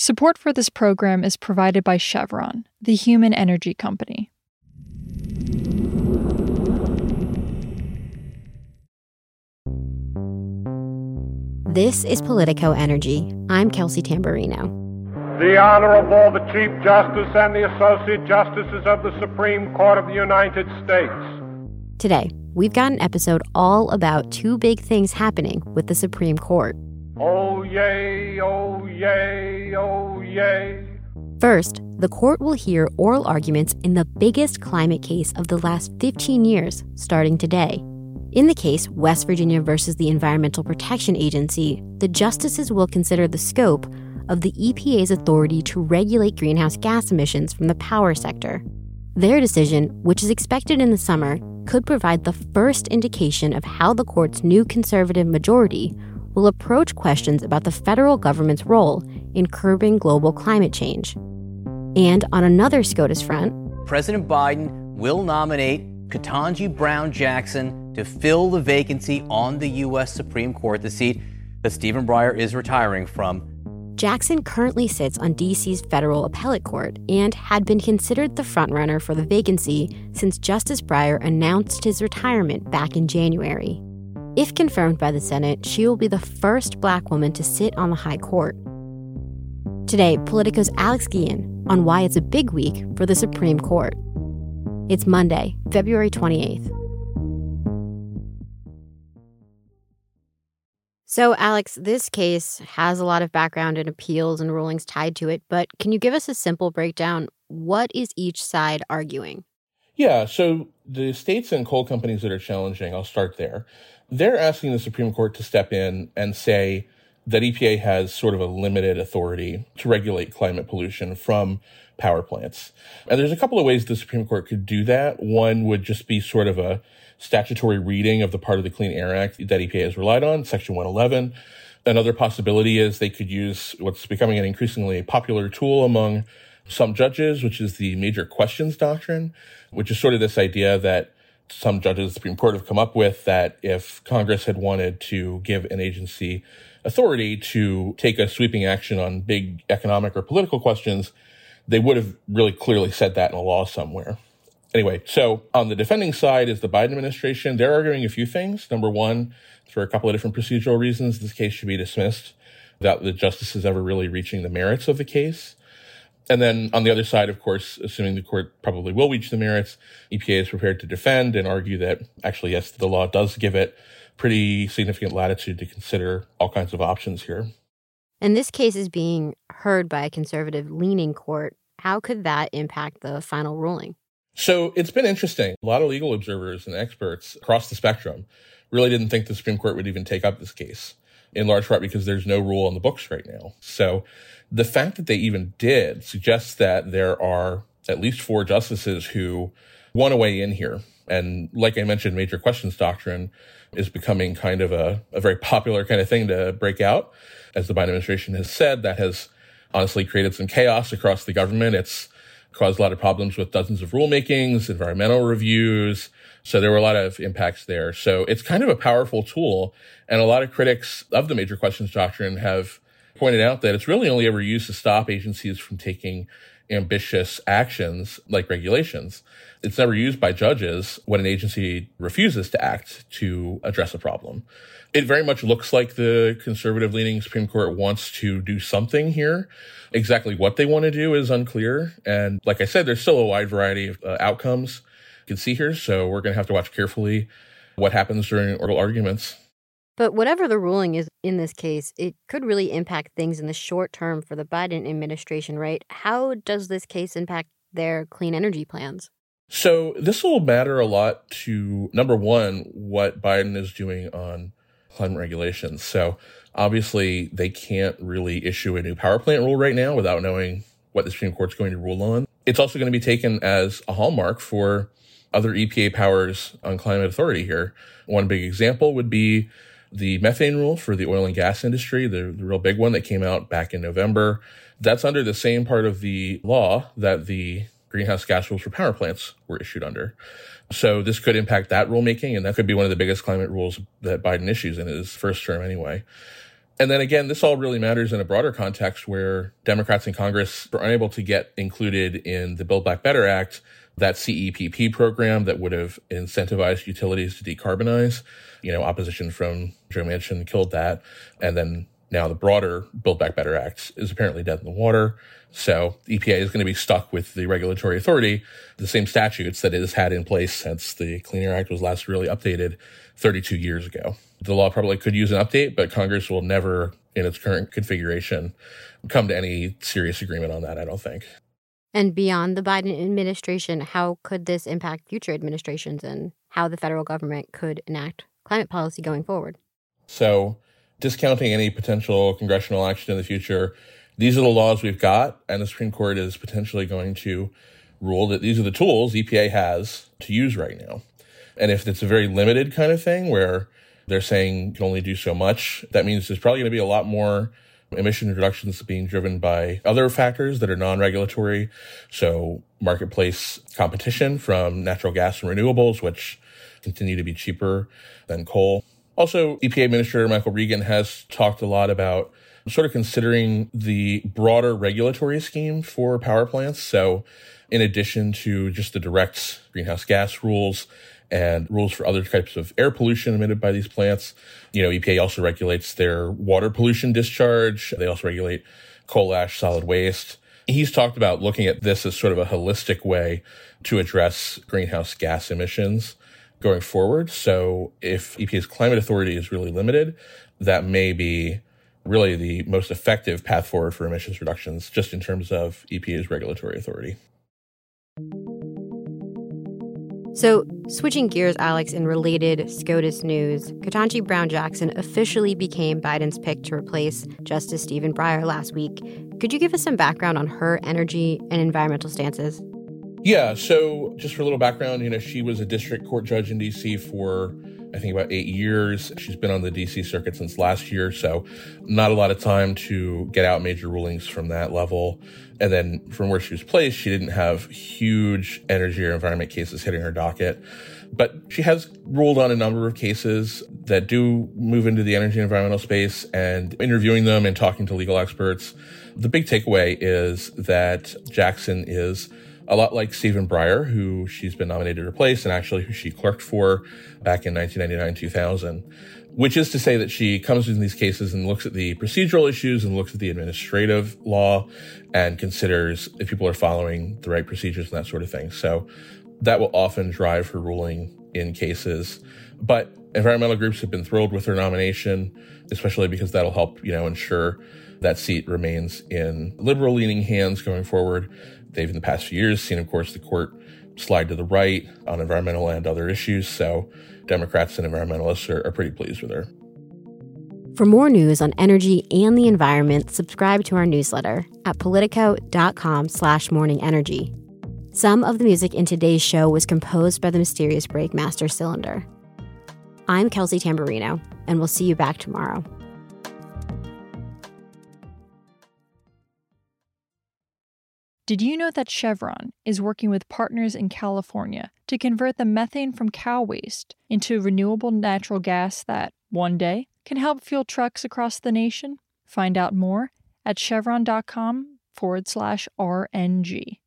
Support for this program is provided by Chevron, the human energy company. This is Politico Energy. I'm Kelsey Tamborrino. The Honorable, the Chief Justice, and the Associate Justices of the Supreme Court of the United States. Today, we've got an episode all about two big things happening with the Supreme Court. Oh, yay, oh, yay, oh, yay. First, the court will hear oral arguments in the biggest climate case of the last 15 years, starting today. In the case West Virginia versus the Environmental Protection Agency, the justices will consider the scope of the EPA's authority to regulate greenhouse gas emissions from the power sector. Their decision, which is expected in the summer, could provide the first indication of how the court's new conservative majority will approach questions about the federal government's role in curbing global climate change. And on another SCOTUS front, President Biden will nominate Ketanji Brown Jackson to fill the vacancy on the U.S. Supreme Court, the seat that Stephen Breyer is retiring from. Jackson currently sits on D.C.'s federal appellate court and had been considered the frontrunner for the vacancy since Justice Breyer announced his retirement back in January. If confirmed by the Senate, she will be the first black woman to sit on the high court. Today, Politico's Alex Guillén on why it's a big week for the Supreme Court. It's Monday, February 28th. So, Alex, this case has a lot of background and appeals and rulings tied to it, but can you give us a simple breakdown? What is each side arguing? Yeah, so the states and coal companies that are challenging, I'll start there. They're asking the Supreme Court to step in and say that EPA has sort of a limited authority to regulate climate pollution from power plants. And there's a couple of ways the Supreme Court could do that. One would just be sort of a statutory reading of the part of the Clean Air Act that EPA has relied on, Section 111. Another possibility is they could use what's becoming an increasingly popular tool among some judges, which is the major questions doctrine, which is sort of this idea that some judges of the Supreme Court have come up with that if Congress had wanted to give an agency authority to take a sweeping action on big economic or political questions, they would have really clearly said that in a law somewhere. Anyway, so on the defending side is the Biden administration. They're arguing a few things. Number one, for a couple of different procedural reasons, this case should be dismissed without the justices ever really reaching the merits of the case. And then on the other side, of course, assuming the court probably will reach the merits, EPA is prepared to defend and argue that actually, yes, the law does give it pretty significant latitude to consider all kinds of options here. And this case is being heard by a conservative leaning court. How could that impact the final ruling? So it's been interesting. A lot of legal observers and experts across the spectrum really didn't think the Supreme Court would even take up this case, in large part because there's no rule on the books right now. So the fact that they even did suggests that there are at least four justices who want to weigh in here. And like I mentioned, major questions doctrine is becoming kind of a, a very popular kind of thing to break out. As the Biden administration has said, that has honestly created some chaos across the government. It's caused a lot of problems with dozens of rulemakings, environmental reviews. So there were a lot of impacts there. So it's kind of a powerful tool. And a lot of critics of the major questions doctrine have pointed out that it's really only ever used to stop agencies from taking ambitious actions like regulations. It's never used by judges when an agency refuses to act to address a problem. It very much looks like the conservative leaning Supreme Court wants to do something here. Exactly what they want to do is unclear. And like I said, there's still a wide variety of uh, outcomes you can see here. So we're going to have to watch carefully what happens during oral arguments. But whatever the ruling is in this case, it could really impact things in the short term for the Biden administration, right? How does this case impact their clean energy plans? So, this will matter a lot to number one, what Biden is doing on climate regulations. So, obviously, they can't really issue a new power plant rule right now without knowing what the Supreme Court's going to rule on. It's also going to be taken as a hallmark for other EPA powers on climate authority here. One big example would be the methane rule for the oil and gas industry, the, the real big one that came out back in November. That's under the same part of the law that the greenhouse gas rules for power plants were issued under. So this could impact that rulemaking, and that could be one of the biggest climate rules that Biden issues in his first term anyway. And then again, this all really matters in a broader context where Democrats in Congress were unable to get included in the Build Back Better Act, that CEPP program that would have incentivized utilities to decarbonize. You know, opposition from Joe Manchin killed that. And then now the broader Build Back Better Act is apparently dead in the water. So EPA is going to be stuck with the regulatory authority, the same statutes that it has had in place since the Clean Air Act was last really updated 32 years ago. The law probably could use an update, but Congress will never, in its current configuration, come to any serious agreement on that, I don't think. And beyond the Biden administration, how could this impact future administrations and how the federal government could enact climate policy going forward? So, discounting any potential congressional action in the future, these are the laws we've got, and the Supreme Court is potentially going to rule that these are the tools EPA has to use right now. And if it's a very limited kind of thing where they're saying you can only do so much, that means there's probably going to be a lot more emission reductions being driven by other factors that are non-regulatory. So marketplace competition from natural gas and renewables, which continue to be cheaper than coal. Also, EPA Administrator Michael Regan has talked a lot about sort of considering the broader regulatory scheme for power plants. So in addition to just the direct greenhouse gas rules and rules for other types of air pollution emitted by these plants, you know, EPA also regulates their water pollution discharge. They also regulate coal ash, solid waste. He's talked about looking at this as sort of a holistic way to address greenhouse gas emissions going forward. So if EPA's climate authority is really limited, that may be really the most effective path forward for emissions reductions just in terms of EPA's regulatory authority. So, switching gears, Alex, in related SCOTUS news, Ketanji Brown Jackson officially became Biden's pick to replace Justice Stephen Breyer last week. Could you give us some background on her energy and environmental stances? Yeah, so just for a little background, you know, she was a district court judge in DC for I think about eight years. She's been on the DC circuit since last year, so not a lot of time to get out major rulings from that level. And then from where she was placed, she didn't have huge energy or environment cases hitting her docket. But she has ruled on a number of cases that do move into the energy and environmental space and interviewing them and talking to legal experts. The big takeaway is that Jackson is a lot like Stephen Breyer, who she's been nominated to replace and actually who she clerked for back in 1999 2000, which is to say that she comes in these cases and looks at the procedural issues and looks at the administrative law and considers if people are following the right procedures and that sort of thing. So that will often drive her ruling in cases. But environmental groups have been thrilled with her nomination, especially because that'll help, you know, ensure that seat remains in liberal leaning hands going forward. They've in the past few years seen, of course, the court slide to the right on environmental and other issues. So Democrats and environmentalists are, are pretty pleased with her. For more news on energy and the environment, subscribe to our newsletter at politico.com slash morningenergy. Some of the music in today's show was composed by the mysterious Breakmaster Cylinder. I'm Kelsey Tamborrino, and we'll see you back tomorrow. Did you know that Chevron is working with partners in California to convert the methane from cow waste into renewable natural gas that, one day, can help fuel trucks across the nation? Find out more at chevron.com forward slash RNG.